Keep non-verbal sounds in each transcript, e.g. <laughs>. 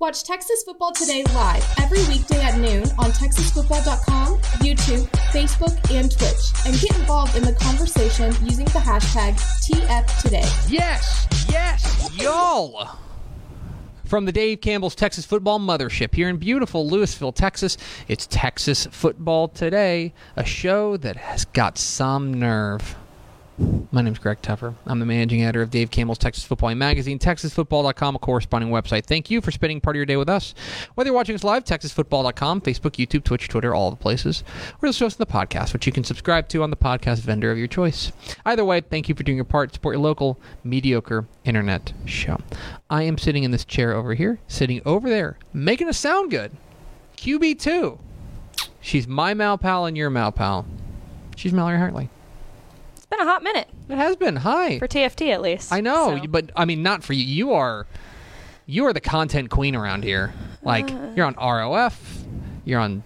Watch Texas Football Today live every weekday at noon on TexasFootball.com, YouTube, Facebook, and Twitch, and get involved in the conversation using the hashtag TFToday. Yes, yes, y'all. From the Dave Campbell's Texas Football Mothership here in beautiful Lewisville, Texas, it's Texas Football Today, a show that has got some nerve. My name is Greg Tepper. I'm the managing editor of Dave Campbell's Texas Football Magazine, TexasFootball.com, a corresponding website. Thank you for spending part of your day with us. Whether you're watching us live, TexasFootball.com, Facebook, YouTube, Twitch, Twitter, all the places, or listen to the podcast, which you can subscribe to on the podcast vendor of your choice. Either way, thank you for doing your part support your local mediocre internet show. I am sitting in this chair over here, sitting over there, making us sound good. QB2. She's my Mal pal and your Mal pal. She's Mallory Hartley. Been a hot minute It has been. Hi. for TFT at least. I know, so. but I mean, not for you. You are, you are the content queen around here. Like Uh. you're on ROF, you're on,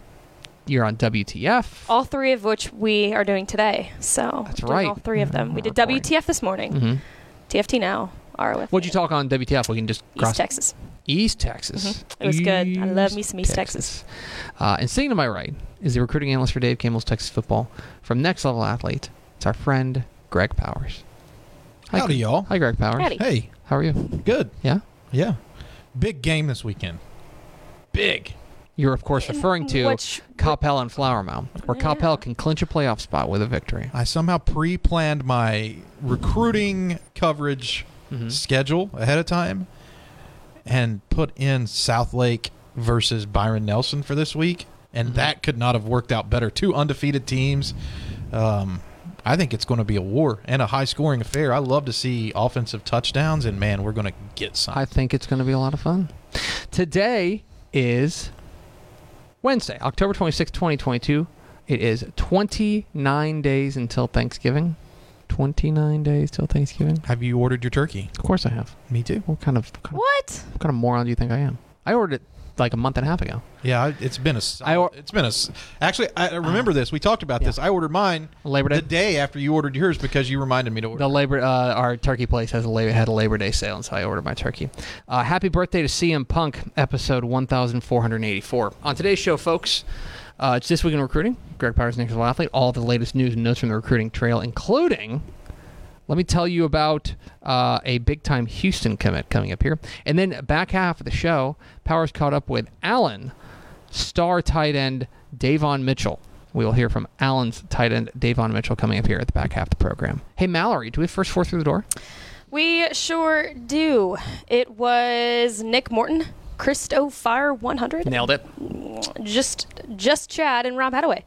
you're on WTF. all three of which we are doing today. So That's doing right. All three of them. We did Reporting. WTF this morning. TFT now. ROF. What'd you talk on WTF? We can just cross East Texas. East Texas. Mhm. It was good. I love me some East Texas. Uh, and sitting to my right is the recruiting analyst for Dave Campbell's Texas Football from Next Level Athlete. It's our friend Greg Powers. Hi, Howdy, y'all. Hi, Greg Powers. Howdy. Hey, How are you? good. Yeah. Yeah. Big game this weekend. Big. You're of course referring to Which- Coppell and Flower Mound, where Yeah. Coppell can clinch a playoff spot with a victory. I somehow pre planned my recruiting coverage Mhm. schedule ahead of time and put in Southlake versus Byron Nelson for this week. And Mhm. that could not have worked out better. Two undefeated teams. Um, I think it's going to be a war and a high scoring affair. I love to see offensive touchdowns, and man, we're going to get some. I think it's going to be a lot of fun. Today is Wednesday, October 26, 2022. It is 29 days until Thanksgiving. 29 days till Thanksgiving. have you ordered your turkey? Of course I have. Me too. What kind of what kind of, What? what kind of moron do you think I am? I ordered it like a month and a half ago. Yeah, it's been a. or- it's been a. Actually, I I remember this. We talked about Yeah. this. I ordered mine Labor Day. the day after you ordered yours because you reminded me to order. The labor, uh, our turkey place has a labor, had a Labor Day sale, and so I ordered my turkey. Uh, happy birthday to CM Punk, episode 1484. On today's show, folks, uh, it's this week in recruiting. Greg Powers, Nick Athlete, all the latest news and notes from the recruiting trail, including. Let me tell you about uh, a big time Houston commit coming up here. And then back half of the show, Powers caught up with Allen, star tight end Davon Mitchell. We will hear from Allen's tight end Davon Mitchell coming up here at the back half of the program. Hey Mallory, do we have first four through the door? We sure do. It was Nick Morton, Christo Fire 100. Nailed it. Just, just Chad and Rob Hadaway.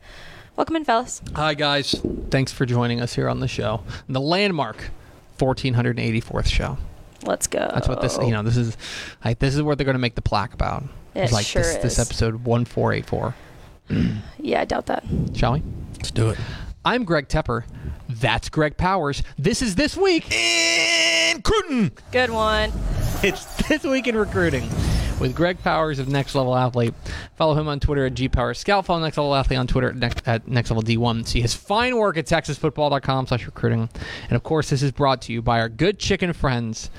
Welcome in, fellas. Hi guys, thanks for joining us here on the show. The landmark 1484th show. Let's go. That's what this, you know, this is, like, this is what they're going to make the plaque about. It It's like sure this, this episode 1484. <sighs> Yeah, I doubt that. Shall we? Let's do it. I'm Greg Tepper. That's Greg Powers. This is this week. in Cruton. Good one. It's <laughs> this week in recruiting with Greg Powers of Next Level Athlete. Follow him on Twitter at gpowerscout. Follow Next Level Athlete on Twitter at next, at next Level D1. See his fine work at TexasFootball.com slash recruiting. And of course, this is brought to you by our good chicken friends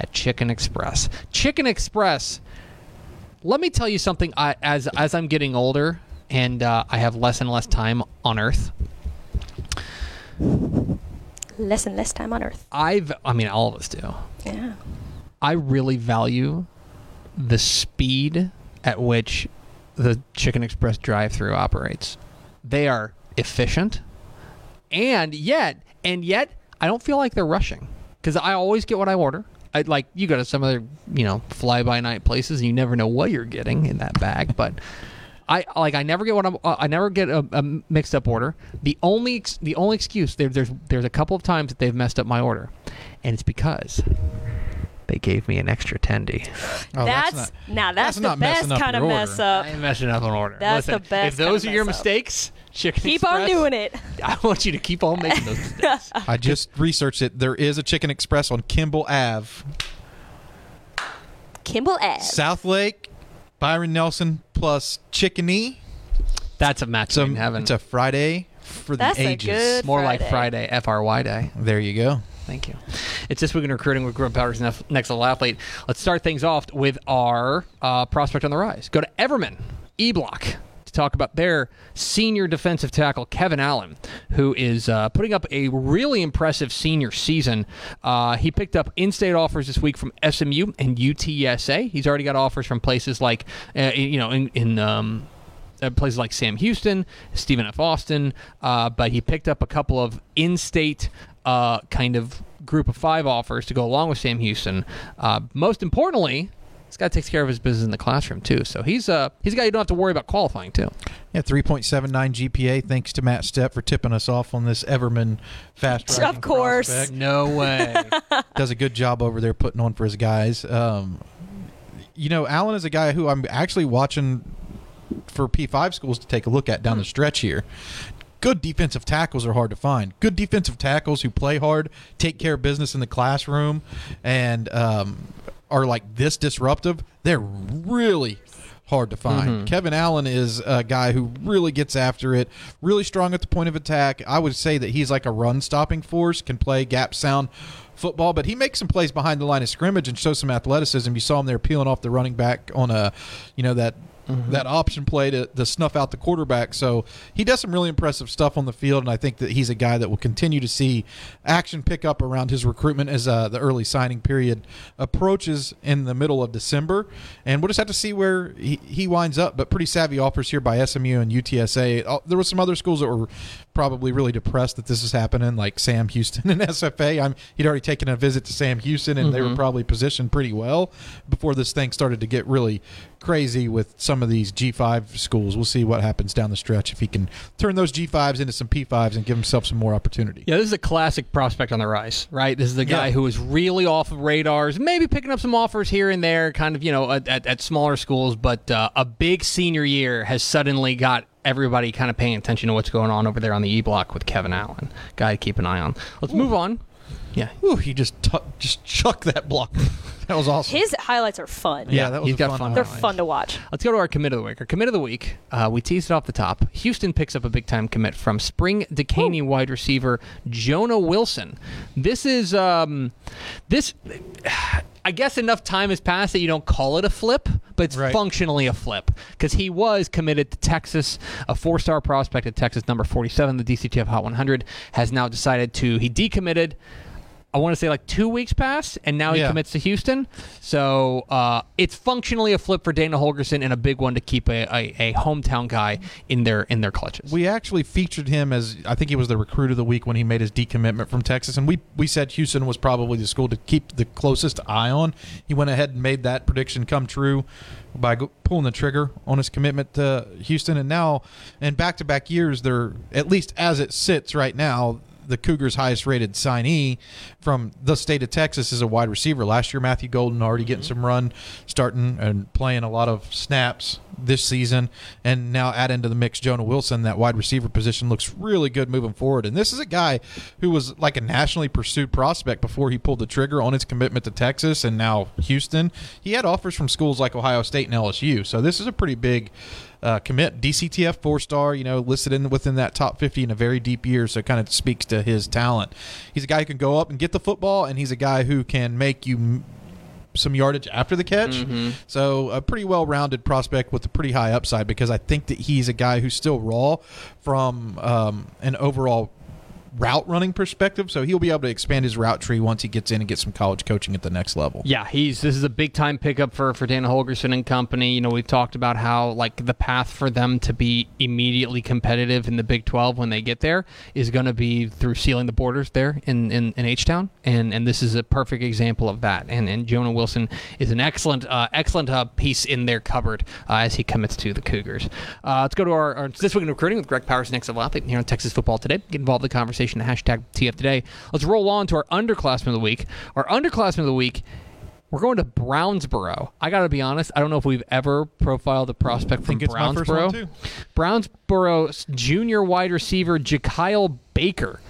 at Chicken Express. Chicken Express. Let me tell you something. I, as as I'm getting older and uh, I have less and less time on Earth. Less and less time on Earth. I've. I mean, all of us do. Yeah. I really value the speed at which the Chicken Express drive-through operates. They are efficient, and yet, and yet, I don't feel like they're rushing because I always get what I order. I like you go to some other you know fly-by-night places and you never know what you're getting in that bag, but. <laughs> I like. I never get what I'm. Uh, I never get a, a mixed-up order. The only ex- the only excuse there, there's there's a couple of times that they've messed up my order, and it's because they gave me an extra tendy. Oh, that's, not- now that's, the not best kind of your mess up. I ain't messing up an order. That's Listen, the best If those kind are your mess up. mistakes, Chicken Express. Keep on doing it. I want you to keep on making those mistakes. <laughs> I just researched it. There is a Chicken Express on Kimball Ave, Kimball Ave. Southlake, Byron Nelson plus Chickeny. That's a match So made in heaven. it's a Friday for That's the a ages. good- More like Friday. Friday, FRY day. There you go. Thank you. It's this week in recruiting with Grub Powers next level athlete. Let's start things off with our uh, prospect on the rise. Go to Everman E Block to talk about their senior defensive tackle Kevin Allen, who is uh, putting up a really impressive senior season. Uh, he picked up in-state offers this week from SMU and UTSA. He's already got offers from places like, uh, you know, in. in um, uh, places like Sam Houston, Stephen F. Austin, uh, but he picked up a couple of in-state uh, kind of group of five offers to go along with Sam Houston. Uh, most importantly, this guy takes care of his business in the classroom too, so he's uh, he's a guy you don't have to worry about qualifying too. Yeah, 3.79 GPA. Thanks to Matt Stepp for tipping us off on this Everman fast Of rising course. prospect. No way. <laughs> Does a good job over there putting on for his guys. Um, you know, Allen is a guy who I'm actually watching for P5 schools to take a look at down the stretch here. Good defensive tackles are hard to find. Good defensive tackles who play hard, take care of business in the classroom, and um, are like this disruptive. They're really hard to find. Kevin Allen is a guy who really gets after it, really strong at the point of attack. I would say that he's like a run stopping force, can play gap sound football, but he makes some plays behind the line of scrimmage and shows some athleticism. You saw him there peeling off the running back on a, you know, that that option play to, to snuff out the quarterback. So he does some really impressive stuff on the field, and I think that he's a guy that will continue to see action pick up around his recruitment as uh, the early signing period approaches in the middle of December. And we'll just have to see where he, he winds up. But pretty savvy offers here by SMU and UTSA. Uh, There were some other schools that were probably really depressed that this is happening, like Sam Houston <laughs> and SFA. I'm, he'd already taken a visit to Sam Houston, and they were probably positioned pretty well before this thing started to get really crazy with some of these G5 schools. We'll see what happens down the stretch if he can turn those G5s into some P5s and give himself some more opportunity. Yeah, this is a classic prospect on the rise, right? This is the guy Yeah. who is really off of radars, maybe picking up some offers here and there, kind of, you know, at, at, at smaller schools, but uh, a big senior year has suddenly got everybody kind of paying attention to what's going on over there on the E block with Kevin Allen. Guy to keep an eye on. Let's move on. Yeah. Whew, he just tu- just chucked that block. That was awesome. His highlights are fun. yeah, that was he's a got fun fun. They're fun to watch. Let's go to our commit of the week. Our commit of the week, uh, we teased it off the top. Houston picks up a big time commit from Spring Dekaney wide receiver Jonah Wilson. This is um, this. I guess enough time has passed that you don't call it a flip, but it's Right. functionally a flip because he was committed to Texas, a four-star prospect at Texas, number 47, the DCTF Hot 100, has now decided to he decommitted. I want to say like two weeks passed, and now he Yeah. commits to Houston. So uh, it's functionally a flip for Dana Holgorsen and a big one to keep a, a, a hometown guy in their in their clutches. We actually featured him as I think he was the recruit of the week when he made his decommitment from Texas, and we we said Houston was probably the school to keep the closest eye on. He went ahead and made that prediction come true by go- pulling the trigger on his commitment to Houston, and now in back to back years, they're at least as it sits right now. The Cougars' highest rated signee from the state of Texas is a wide receiver. Last year, Matthew Golden already getting mm-hmm. some run, starting and playing a lot of snaps this season. And now add into the mix Jonah Wilson. That wide receiver position looks really good moving forward. And this is a guy who was like a nationally pursued prospect before he pulled the trigger on his commitment to Texas and now Houston. He had offers from schools like Ohio State and LSU. So this is a pretty big uh, commit. DCTF four star, you know, listed in within that top 50 in a very deep year. So it kind of speaks to his talent. He's a guy who can go up and get the football, and he's a guy who can make you m- some yardage after the catch. So a pretty well-rounded prospect with a pretty high upside because I think that he's a guy who's still raw from um, an overall route running perspective. So he'll be able to expand his route tree once he gets in and get some college coaching at the next level. Yeah, he's this is a big time pickup for for Dana Holgorsen and company. You know, we've talked about how like the path for them to be immediately competitive in the Big 12 when they get there is going to be through sealing the borders there in in, in H Town, and and this is a perfect example of that. And and Jonah Wilson is an excellent uh, excellent uh, piece in their cupboard uh, as he commits to the Cougars. Uh, let's go to our, our this week in recruiting with Greg Powers next level athlete here on Texas Football Today. Get involved in the conversation. The hashtag TF Today. Let's roll on to our underclassmen of the week. Our underclassmen of the week. We're going to Brownsboro. I got to be honest. I don't know if we've ever profiled a prospect from think it's my first Brownsboro. Brownsboro's junior wide receiver Jakyle Baker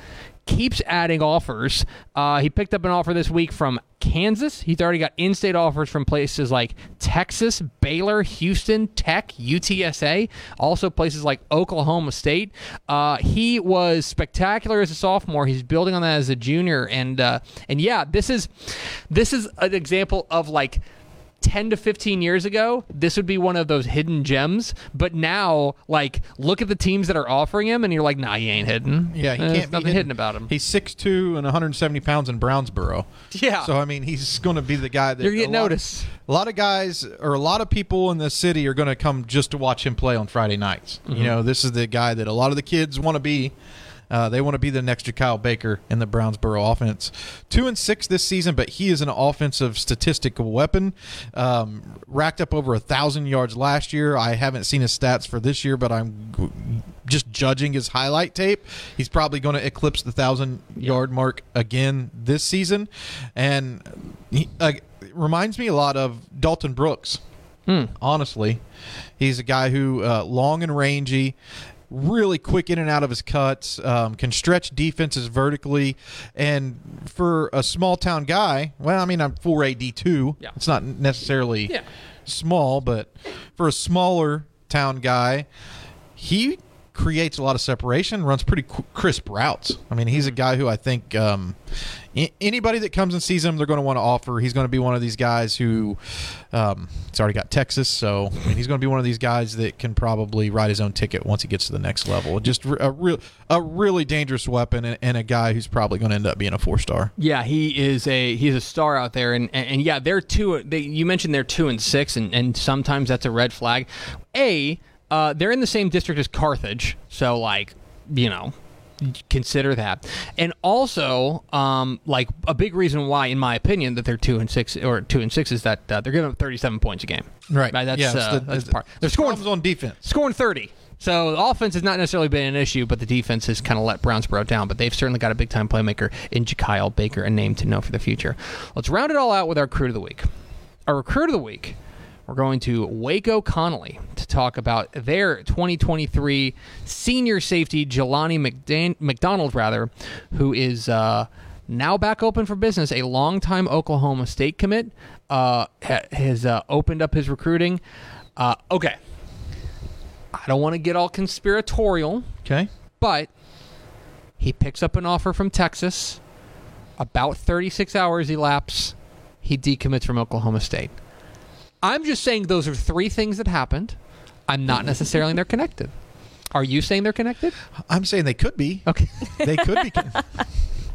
keeps adding offers. Uh, he picked up an offer this week from Kansas. He's already got in-state offers from places like Texas, Baylor, Houston, Tech, UTSA, also places like Oklahoma State. Uh, he was spectacular as a sophomore. He's building on that as a junior, and uh, and yeah, this is this is an example of like 10 to 15 years ago, this would be one of those hidden gems. But now, like, look at the teams that are offering him, and you're like, nah, he ain't hidden. Yeah, he Eh, can't be nothing hidden about him. He's 6'2 and 170 pounds in Brownsboro. Yeah. So I mean, he's going to be the guy that You're getting a lot noticed. a lot of guys or a lot of people in the city are going to come just to watch him play on Friday nights. Mm-hmm. You know, this is the guy that a lot of the kids want to be. Uh, they want to be the next Kyle Baker in the Brownsboro offense. Two and six this season, but he is an offensive statistical weapon. Um, racked up over a thousand yards last year. I haven't seen his stats for this year, but I'm just judging his highlight tape. He's probably going to eclipse the thousand yard mark again this season, and he uh, reminds me a lot of Dalton Brooks honestly. He's a guy who uh, long and rangy, really quick in and out of his cuts, um, can stretch defenses vertically, and for a small town guy, well, I mean, I'm full AD two. Yeah. It's not necessarily Yeah. small, but for a smaller town guy, he creates a lot of separation, runs pretty crisp routes. I mean, he's a guy who I think um, anybody that comes and sees him, they're going to want to offer. He's going to be one of these guys who um, he's already got Texas, so I mean, he's going to be one of these guys that can probably ride his own ticket once he gets to the next level. Just a real, a really dangerous weapon, and, and a guy who's probably going to end up being a four star. Yeah, he is a he's a star out there, and and, and yeah, they're two. They, you mentioned they're two and six, and, and sometimes that's a red flag. A, uh, they're in the same district as Carthage, so like you know, consider that. And also, um, like a big reason why, in my opinion, that they're two and six or two and six is that uh, they're giving up thirty seven points a game. Right. That's Yeah, uh, the- that's the- part. They're scoring on defense. scoring 30. So the offense has not necessarily been an issue, but the defense has kind of let Brownsboro down. But they've certainly got a big time playmaker in Jakyle Baker, a name to know for the future. Let's round it all out with our recruit of the week. Our recruit of the week, we're going to Waco Connally to talk about their 2023 senior safety, Jelani McDan- McDonald, rather, who is. Uh, now back open for business. A longtime Oklahoma State commit uh, ha- has uh, opened up his recruiting. Uh, okay, I don't want to get all conspiratorial, Okay. but he picks up an offer from Texas. About 36 hours elapse, he decommits from Oklahoma State. I'm just saying those are three things that happened. I'm not necessarily they're connected. Are you saying they're connected? I'm saying they could be. Okay. They could be. <laughs>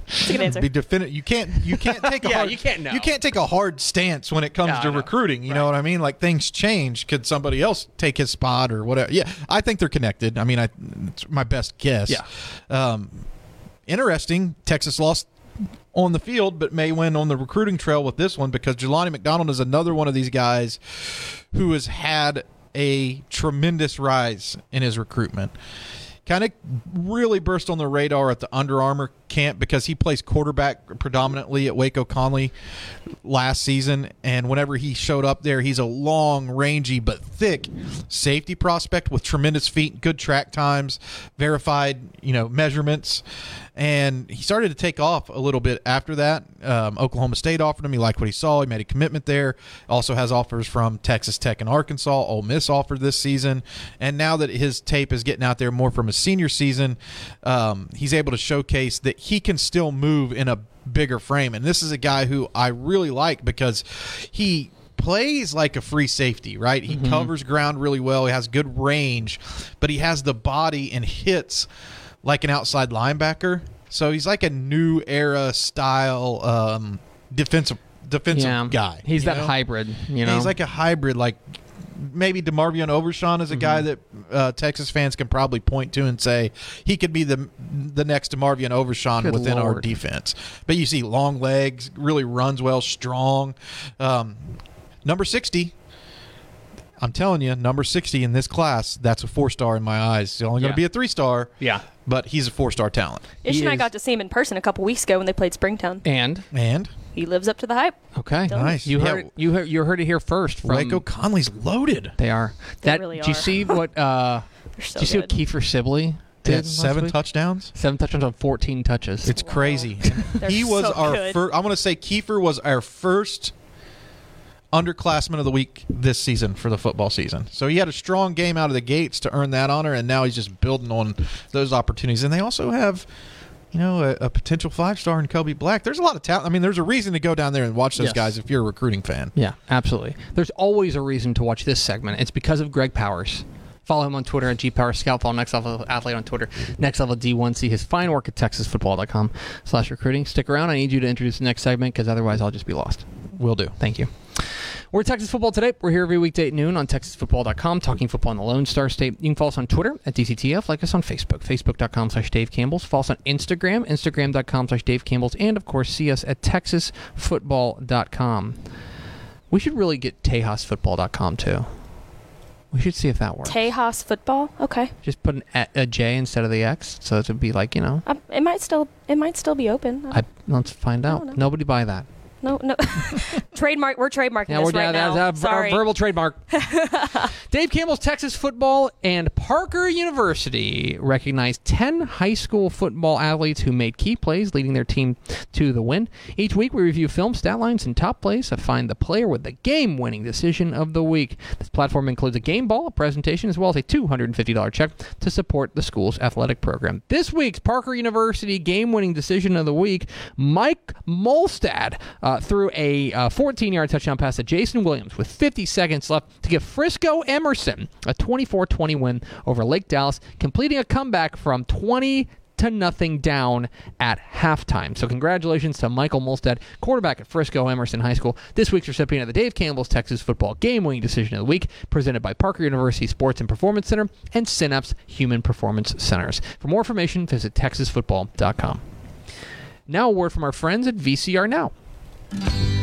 That's a good answer. be definite. You can't. You can't <laughs> take a Yeah, hard. you can't know. You can't take a hard stance when it comes No, to no. recruiting. You know what I mean? Like things change. Could somebody else take his spot or whatever? Yeah, I think they're connected. I mean, I it's my best guess. Yeah. Um, interesting. Texas lost on the field, but may win on the recruiting trail with this one because Jelani McDonald is another one of these guys who has had a tremendous rise in his recruitment. Kind of really burst on the radar at the Under Armour camp because he plays quarterback predominantly at Waco Connally last season. And whenever he showed up there, he's a long, rangy, but thick safety prospect with tremendous feet, good track times, verified, you know, measurements. And he started to take off a little bit after that. Um, Oklahoma State offered him. He liked what he saw. He made a commitment there. Also has offers from Texas Tech and Arkansas. Ole Miss offered this season. And now that his tape is getting out there more from his senior season, um, he's able to showcase that he can still move in a bigger frame. And this is a guy who I really like because he plays like a free safety, right? He covers ground really well. He has good range, but he has the body and hits like an outside linebacker. So he's like a new era style um, defensive defensive yeah, guy. He's that know? hybrid. You know, he's like a hybrid, like maybe DeMarvion Overshown is a guy Mm-hmm. that uh, Texas fans can probably point to and say he could be the the next DeMarvion Overshown Good within our defense. But you see long legs, really runs well, strong. Um, number sixty. I'm telling you, number 60 in this class, that's a four star in my eyes. He's only going to be a three star, yeah. but he's a four star talent. Ish and I got to see him in person a couple weeks ago when they played Springtown. And And He lives up to the hype. okay, Nice. You Yeah. heard it, you heard you heard it here first. From Waco Connally's loaded. They are. They that really did you see what? <laughs> Uh, They're so did you see what good. Kiefer Sibley did? had seven week? touchdowns. Seven touchdowns on 14 touches. It's crazy. <laughs> They're <laughs> he was so our first. I'm going to say Kiefer was our first underclassman of the week this season for the football season. So he had a strong game out of the gates to earn that honor, and now he's just building on those opportunities. And they also have. You know, a, a potential five star in Kobe Black. There's a lot of talent. I mean, there's a reason to go down there and watch those Yes. guys if you're a recruiting fan. Yeah, absolutely. There's always a reason to watch this segment. It's because of Greg Powers. Follow him on Twitter at gpower scout. Follow Next Level Athlete on Twitter. Next Level D1. See his fine work at TexasFootball.com slash recruiting. Stick around. I need you to introduce the next segment because otherwise I'll just be lost. Will do. Thank you. We're Texas Football Today. We're here every weekday at noon on TexasFootball.com, talking football in the Lone Star State. You can follow us on Twitter at DCTF, like us on Facebook, Facebook.com slash Dave Campbell's. Follow us on Instagram, Instagram.com slash Dave Campbell's, and of course, see us at TexasFootball.com. We should really get TejasFootball.com too. We should see if that works. Tejas football. Okay, Just put an a, a J instead of the X, so it would be like you know. um, it might still it might still be open. I let's find out. Nobody buy that. No, no. <laughs> Trademark. We're trademarking Yeah, this we're right down. now. That's a Sorry. verbal trademark. <laughs> Dave Campbell's Texas Football and Parker University recognized 10 high school football athletes who made key plays, leading their team to the win. Each week, we review film stat lines and top plays to find the player with the game winning decision of the week. This platform includes a game ball, a presentation, as well as a $250 check to support the school's athletic program. This week's Parker University game winning decision of the week, Mike Molstad uh, Uh, threw a uh, 14 yard touchdown pass to Jason Williams with 50 seconds left to give Frisco Emerson a 24 20 win over Lake Dallas, completing a comeback from 20 to nothing down at halftime. So congratulations to Michael Molstad, quarterback at Frisco Emerson High School. This week's recipient of the Dave Campbell's Texas Football Game Winning Decision of the Week, presented by Parker University Sports and Performance Center and Synapse Human Performance Centers. For more information, visit texasfootball.com. Now, a word from our friends at VCR Now. Bye.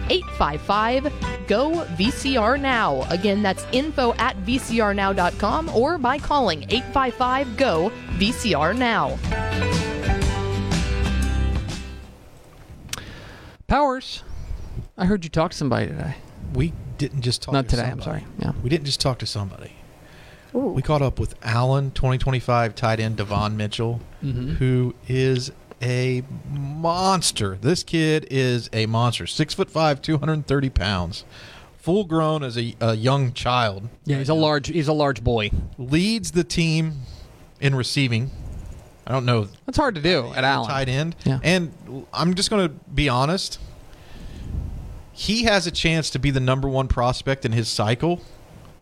855 GO VCR Now. Again, that's info at vcrnow.com or by calling 855 GO VCR Now. Powers, I heard you talk to somebody today. We didn't just talk Not to today, I'm somebody. sorry. Yeah. We didn't just talk to somebody. Ooh. We caught up with Allen, 2025 tight end Devon Mitchell, Mhm. who is a monster. This kid is a monster. Six foot five, 230 pounds, full grown as a, a young child. Yeah, he's a large he's a large boy. Leads the team in receiving. I don't know That's hard to do at Allen. tight end. Yeah. And I'm just going to be honest. He has a chance to be the number one prospect in his cycle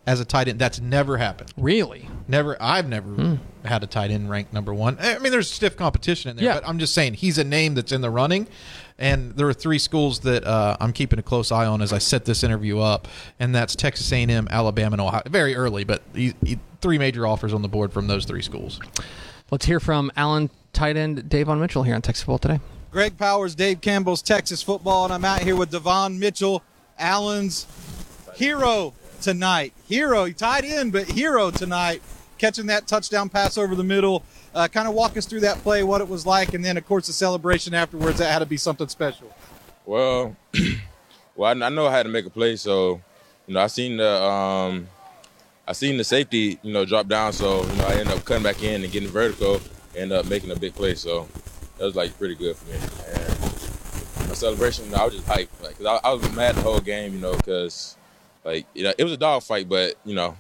as a tight end. That's never happened. Really? Never. I've never had a tight end ranked number one. I mean, there's stiff competition in there, Yeah. but I'm just saying he's a name that's in the running. And there are three schools that uh, I'm keeping a close eye on as I set this interview up, and that's Texas A&M, Alabama, and Ohio. Very early, but he, he, three major offers on the board from those three schools. Let's hear from Allen tight end Davon Mitchell here on Texas Football today. Greg Powers, Dave Campbell's Texas football, and I'm out here with Devon Mitchell, Allen's hero tonight. Hero, he tied in, but hero tonight, catching that touchdown pass over the middle. Uh, kind of walk us through that play, what it was like, and then of course the celebration afterwards. That had to be something special. Well, <clears throat> well, I, know I had to make a play, so you know I seen the um, I seen the safety, you know, drop down, so you know I ended up cutting back in and getting vertical, end up making a big play. So that was like pretty good for me. And my celebration, you know, I was just hyped, like, cause I, I was mad the whole game, you know, cause like you know it was a dog fight, but you know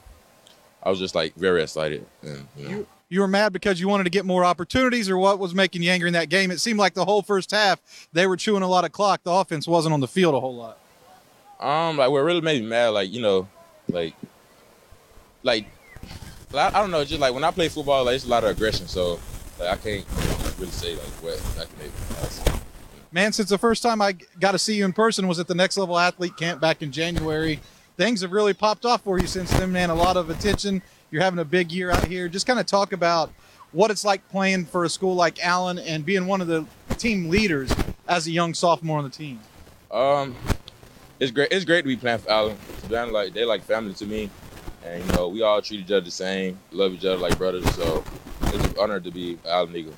I was just like very excited, and you know. You were mad because you wanted to get more opportunities, or what was making you angry in that game? It seemed like the whole first half they were chewing a lot of clock. The offense wasn't on the field a whole lot. Um, like what really made me mad, like you know, like, like, I, I don't know, just like when I play football, like it's a lot of aggression, so like I can't really say like what I can make. me Man, since the first time I got to see you in person was at the Next Level Athlete Camp back in January, things have really popped off for you since then, man. A lot of attention. You're having a big year out here. Just kind of talk about what it's like playing for a school like Allen and being one of the team leaders as a young sophomore on the team. Um, it's great. It's great to be playing for Allen. To be honest, like they like family to me, and you know we all treat each other the same, love each other like brothers. So it's an honor to be Allen Eagle.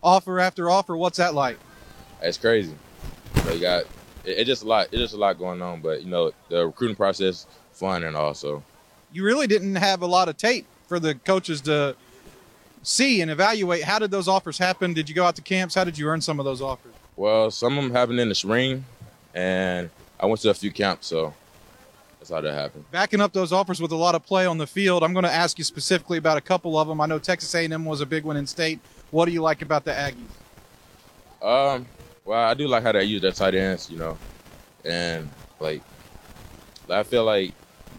Offer after offer, what's that like? It's crazy. They got it, it's just a lot. It's just a lot going on. But you know the recruiting process fun and all. So You really didn't have a lot of tape for the coaches to see and evaluate. How did those offers happen? Did you go out to camps? How did you earn some of those offers? well, some of them happened in the spring, and I went to a few camps. So that's how that happened. backing up those offers with a lot of play on the field. I'm going to ask you specifically about a couple of them. I know Texas A&M was a big one in state. What do you like about the Aggies? Um, well, I do like how they use their tight ends, you know, and like, I feel like,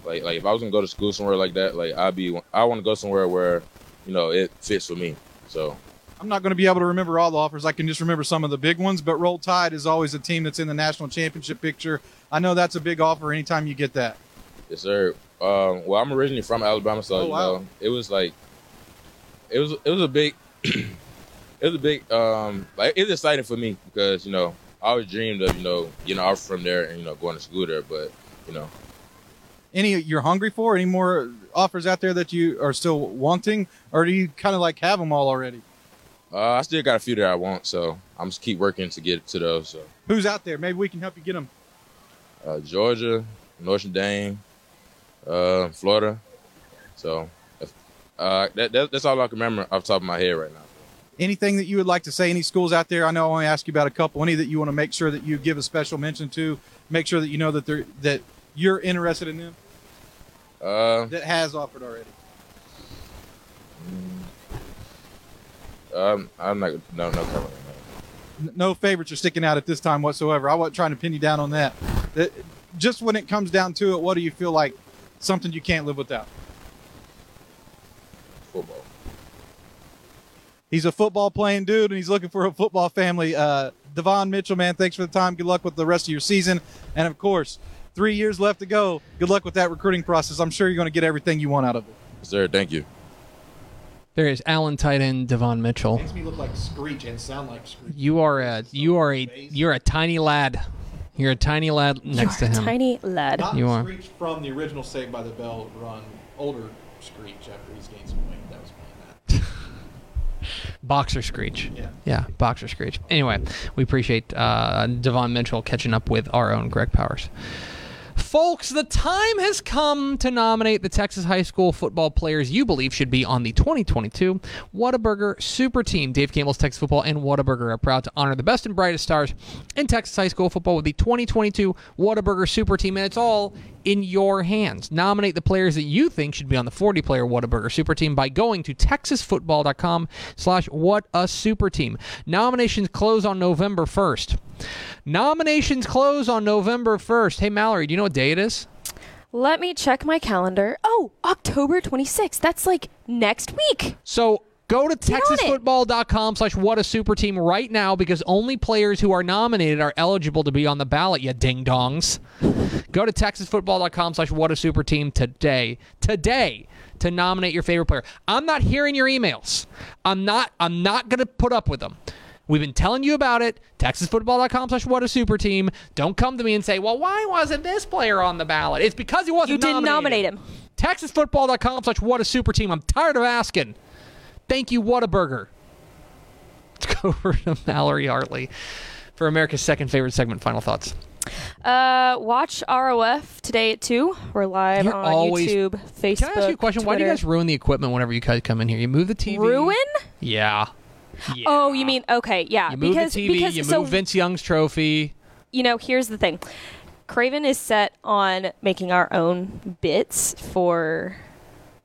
like, like if I was gonna go to school somewhere like that, like I'd be, I want to go somewhere where, you know, it fits for me. So I'm not going to be able to remember all the offers. I can just remember some of the big ones. But Roll Tide is always a team that's in the national championship picture. I know that's a big offer anytime you get that. yes, sir. Um, well, I'm originally from Alabama, so Oh, you know, it was like, it was, it was a big, <clears throat> it was a big, um, like it's exciting for me because you know I always dreamed of you know getting off from there and you know going to school there, but you know. Any you're hungry for? Any more offers out there that you are still wanting, or do you kind of like have them all already? Uh, I still got a few that I want, so I'm just keep working to get to those. So Who's out there? Maybe we can help you get them. uh, Georgia, Notre Dame, uh, Florida. So if, uh, that, that, that's all I can remember off the top of my head right now. Anything that you would like to say? Any schools out there? I know I only ask you about a couple. Any that you want to make sure that you give a special mention to? Make sure that you know that they're that you're interested in them. Uh, That has offered already. um, I'm not no no comment. No favorites are sticking out at this time whatsoever. I wasn't trying to pin you down on that. That- Just when it comes down to it, what do you feel like something you can't live without? Football. He's a football playing dude, and he's looking for a football family. Uh, Devon Mitchell, man, thanks for the time. Good luck with the rest of your season, and of course, three years left to go. Good luck with that recruiting process. I'm sure you're going to get everything you want out of it. Sir, thank you. There is Allen tight end Devon Mitchell. Makes me look like Screech and sound like Screech. You are a you are a you're a tiny lad. You're a tiny lad next to him. Tiny lad. Not You are. Screech from the original Saved by the Bell run, older Screech after he's gained some weight. That was playing that. Boxer screech. Yeah. Yeah, boxer screech. Anyway, we appreciate uh, Devon Mitchell catching up with our own Greg Powers. Folks, the time has come to nominate the Texas high school football players you believe should be on the 2022 Whataburger Super Team. Dave Campbell's Texas Football and Whataburger are proud to honor the best and brightest stars in Texas high school football with the 2022 Whataburger Super Team, and it's all in your hands. Nominate the players that you think should be on the 40-player Whataburger Super Team by going to texasfootball.com slash what a super team. Nominations close on November 1st. Nominations close on November 1st. Hey, Mallory, do you know what day it is? Let me check my calendar. Oh, October 26th. That's like next week. So Go to texasfootball.com slash what a super team right now because only players who are nominated are eligible to be on the ballot, you ding dongs. Go to texasfootball.com slash what a super team today. Today to nominate your favorite player. I'm not hearing your emails. I'm not I'm not gonna put up with them. We've been telling you about it. TexasFootball.com slash what a super team. Don't come to me and say, well, why wasn't this player on the ballot? It's because he wasn't You didn't nominate him. TexasFootball.com slash what a super team. I'm tired of asking. Thank you, Whataburger. Let's go <laughs> over to Mallory Hartley for America's second favorite segment. Final thoughts. Uh, watch ROF today at 2. We're live You're on always- YouTube, Facebook. Can I ask you a question? Why do you Twitter. guys ruin the equipment whenever you guys come in here? You move the TV. ruin? Yeah. yeah. Oh, you mean okay, yeah. You move because the TV. because you so move Vince Young's trophy. you know, here's the thing. Craven is set on making our own bits for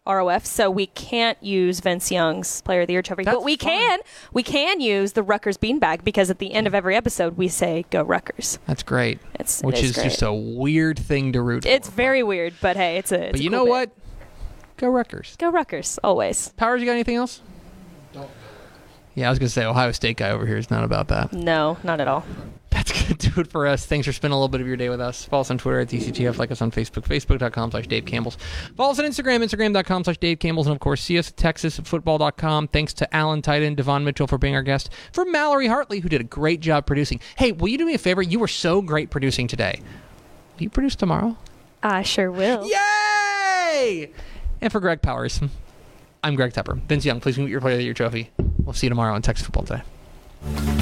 ROF, so we can't use Vince Young's Player of the Year trophy, That's but we fine. can we can use the Rutgers beanbag because at the end of every episode we say "Go Rutgers." That's great. It's Which it is great. just a weird thing to root for. It's for. very weird, but hey, it's a. It's But a you cool know bit. what? Go Rutgers. Go Rutgers always. Powers, you got anything else? Yeah, I was gonna say Ohio State guy over here is not about that. No, not at all. That's gonna do it for us. Thanks for spending a little bit of your day with us. Follow us on Twitter at DCTF, like us on Facebook, facebook.com slash Dave Campbell's. Follow us on Instagram, instagram.com slash Dave Campbell's, and of course, see us at texasfootball.com. Thanks to Alan Titan, Devon Mitchell for being our guest. For Mallory Hartley, who did a great job producing. Hey, will you do me a favor? You were so great producing today. Will you produce tomorrow? I sure will. Yay! And for Greg Powers, I'm Greg Tepper. Vince Young, please meet your player year trophy. We'll see you tomorrow on Texas Football Today.